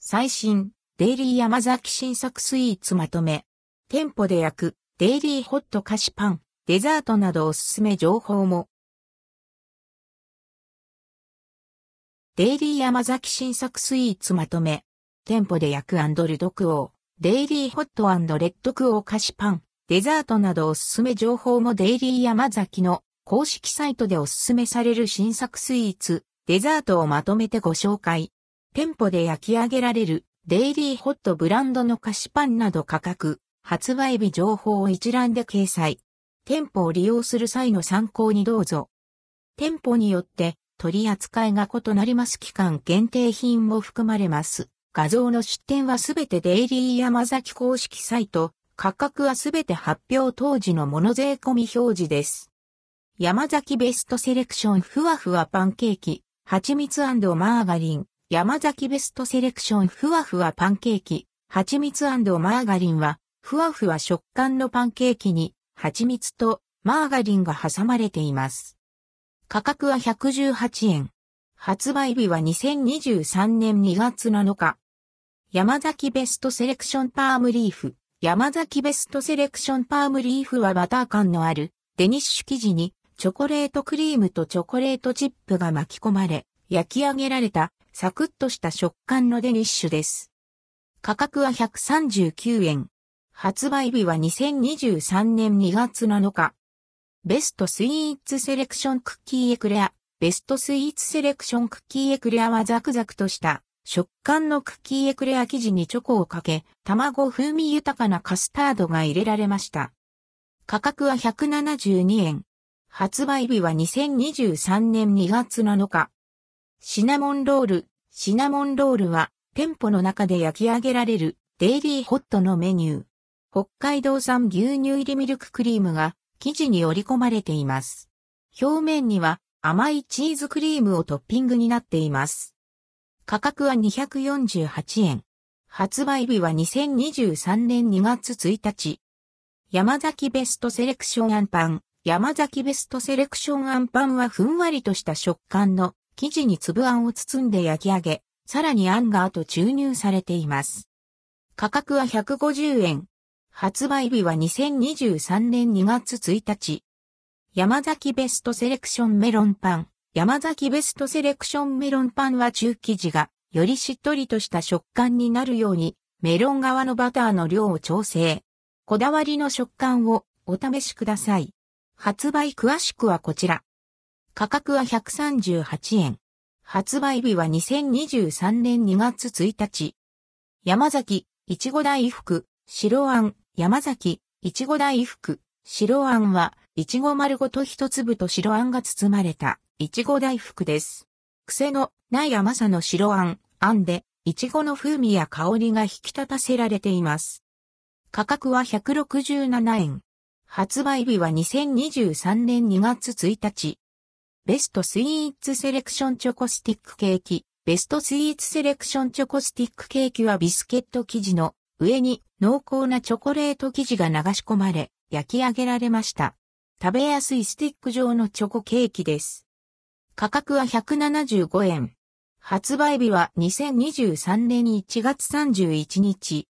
最新、デイリーヤマザキ新作スイーツまとめ。店舗で焼く、デイリーホット菓子パン、デザートなどおすすめ情報も。デイリーヤマザキ新作スイーツまとめ。店舗で焼くアンドルドクオー、デイリーホットレッドクオー菓子パン、デザートなどおすすめ情報もデイリーヤマザキの公式サイトでおすすめされる新作スイーツ、デザートをまとめてご紹介。店舗で焼き上げられるデイリーホットブランドの菓子パンなど価格、発売日情報を一覧で掲載。店舗を利用する際の参考にどうぞ。店舗によって取り扱いが異なります期間限定品も含まれます。画像の出展はすべてデイリー山崎公式サイト、価格はすべて発表当時のモノ税込み表示です。山崎ベストセレクションふわふわパンケーキ、蜂蜜マーガリン、山崎ベストセレクションふわふわパンケーキ、蜂蜜マーガリンは、ふわふわ食感のパンケーキに、蜂蜜とマーガリンが挟まれています。価格は118円。発売日は2023年2月7日。山崎ベストセレクションパームリーフ。山崎ベストセレクションパームリーフはバター感のあるデニッシュ生地にチョコレートクリームとチョコレートチップが巻き込まれ、焼き上げられたサクッとした食感のデニッシュです。価格は139円。発売日は2023年2月7日。ベストスイーツセレクションクッキーエクレア。ベストスイーツセレクションクッキーエクレアはザクザクとした食感のクッキーエクレア生地にチョコをかけ、卵風味豊かなカスタードが入れられました。価格は172円。発売日は2023年2月7日。シナモンロール。シナモンロールは店舗の中で焼き上げられるデイリーホットのメニュー。北海道産牛乳入りミルククリームが生地に織り込まれています。表面には甘いチーズクリームをトッピングになっています。価格は248円。発売日は2023年2月1日。山崎ベストセレクションアンパン。山崎ベストセレクションアンパンはふんわりとした食感の生地に粒あんを包んで焼き上げ、さらにあんが後注入されています。価格は150円。発売日は2023年2月1日。山崎ベストセレクションメロンパン。山崎ベストセレクションメロンパンは中生地がよりしっとりとした食感になるようにメロン側のバターの量を調整。こだわりの食感をお試しください。発売詳しくはこちら。価格は138円。発売日は2023年2月1日。山崎、いちご大福、白あん、山崎、いちご大福、白あんは、いちご丸ごと一粒と白あんが包まれた、いちご大福です。癖のない甘さの白あん、あんで、いちごの風味や香りが引き立たせられています。価格は167円。発売日は2023年2月1日。ベストスイーツセレクションチョコスティックケーキ。ベストスイーツセレクションチョコスティックケーキはビスケット生地の上に濃厚なチョコレート生地が流し込まれ焼き上げられました。食べやすいスティック状のチョコケーキです。価格は175円。発売日は2023年1月31日。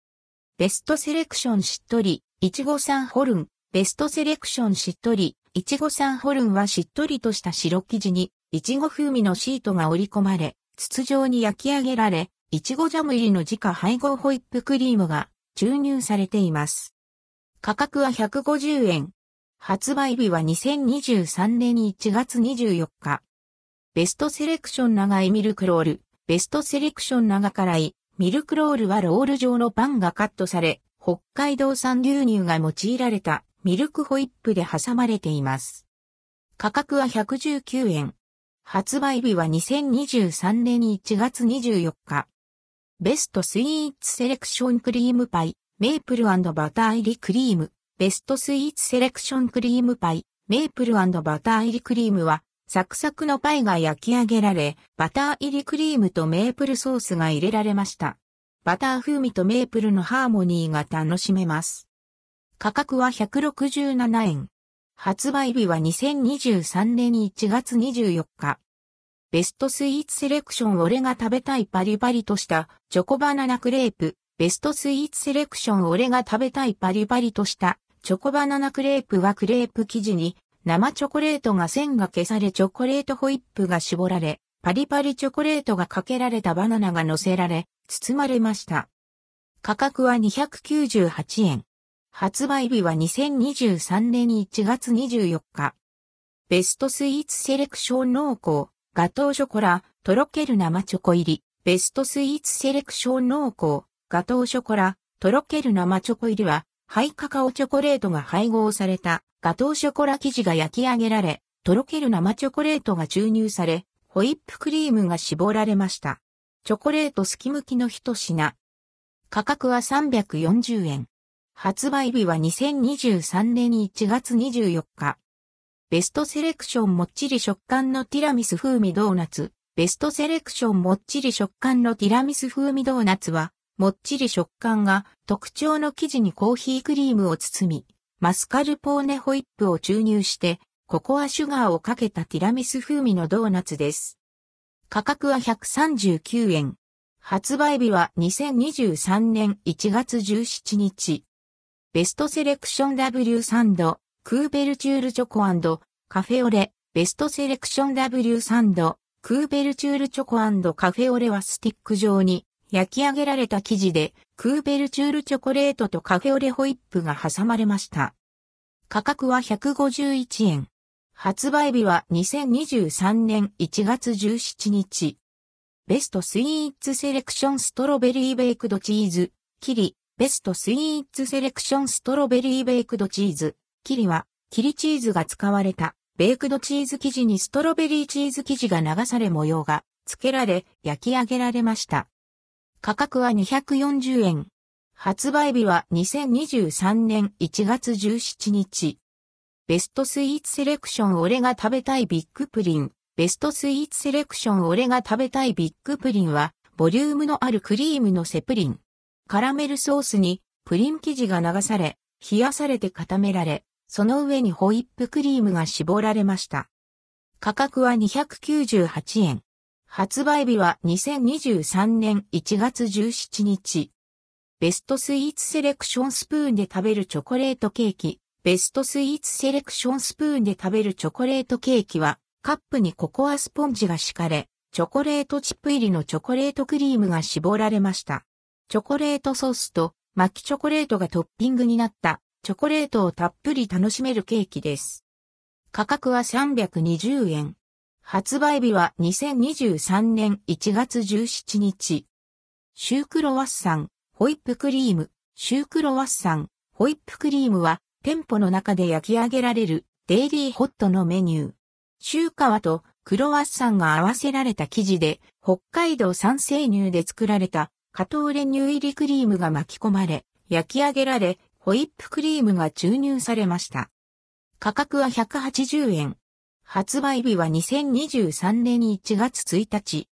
ベストセレクションしっとり、いちごサンホルン、ベストセレクションしっとり、いちごサンホルンはしっとりとした白生地に、いちご風味のシートが織り込まれ、筒状に焼き上げられ、いちごジャム入りの自家配合ホイップクリームが注入されています。価格は150円。発売日は2023年1月24日。ベストセレクション長いミルクロール。ベストセレクション長辛い。ミルクロールはロール状のパンがカットされ、北海道産牛乳が用いられたミルクホイップで挟まれています。価格は119円。発売日は2023年1月24日。ベストスイーツセレクションクリームパイ、メープルバター入りクリーム。ベストスイーツセレクションクリームパイ、メープルバター入りクリームは、サクサクのパイが焼き上げられ、バター入りクリームとメープルソースが入れられました。バター風味とメープルのハーモニーが楽しめます。価格は167円。発売日は2023年1月24日。ベストスイーツセレクション俺が食べたいパリパリとしたチョコバナナクレープ。ベストスイーツセレクション俺が食べたいパリパリとしたチョコバナナクレープはクレープ生地に生チョコレートが線が消されチョコレートホイップが絞られ、パリパリチョコレートがかけられたバナナが乗せられ、包まれました。価格は298円。発売日は2023年1月24日。ベストスイーツセレクション濃厚、ガトーショコラ、とろける生チョコ入り。ベストスイーツセレクション濃厚、ガトーショコラ、とろける生チョコ入りは、ハイカカオチョコレートが配合されたガトーショコラ生地が焼き上げられ、とろける生チョコレートが注入され、ホイップクリームが絞られました。チョコレートすきむきの一品。価格は340円。発売日は2023年1月24日。ベストセレクションもっちり食感のティラミス風味ドーナツ。ベストセレクションもっちり食感のティラミス風味ドーナツは、もっちり食感が特徴の生地にコーヒークリームを包み、マスカルポーネホイップを注入して、ココアシュガーをかけたティラミス風味のドーナツです。価格は139円。発売日は2023年1月17日。ベストセレクション W サンド、クーベルチュールチョコカフェオレ、ベストセレクション W サンド、クーベルチュールチョコカフェオレはスティック状に焼き上げられた生地で、クーベルチュールチョコレートとカフェオレホイップが挟まれました。価格は151円。発売日は2023年1月17日。ベストスイーツセレクションストロベリーベイクドチーズ、キリ、ベストスイーツセレクションストロベリーベイクドチーズ、キリは、キリチーズが使われた、ベイクドチーズ生地にストロベリーチーズ生地が流され模様が、付けられ、焼き上げられました。価格は240円。発売日は2023年1月17日。ベストスイーツセレクション俺が食べたいビッグプリン。ベストスイーツセレクション俺が食べたいビッグプリンは、ボリュームのあるクリームのせプリン。カラメルソースにプリン生地が流され、冷やされて固められ、その上にホイップクリームが絞られました。価格は298円。発売日は2023年1月17日。ベストスイーツセレクションスプーンで食べるチョコレートケーキ。ベストスイーツセレクションスプーンで食べるチョコレートケーキは、カップにココアスポンジが敷かれ、チョコレートチップ入りのチョコレートクリームが絞られました。チョコレートソースと巻きチョコレートがトッピングになったチョコレートをたっぷり楽しめるケーキです。価格は320円。発売日は2023年1月17日。シュークロワッサン、ホイップクリーム、シュークロワッサン、ホイップクリームは店舗の中で焼き上げられるデイリーホットのメニュー。シュー皮とクロワッサンが合わせられた生地で、北海道産生乳で作られた加糖練乳入りクリームが巻き込まれ、焼き上げられ、ホイップクリームが注入されました。価格は180円。発売日は2023年1月1日。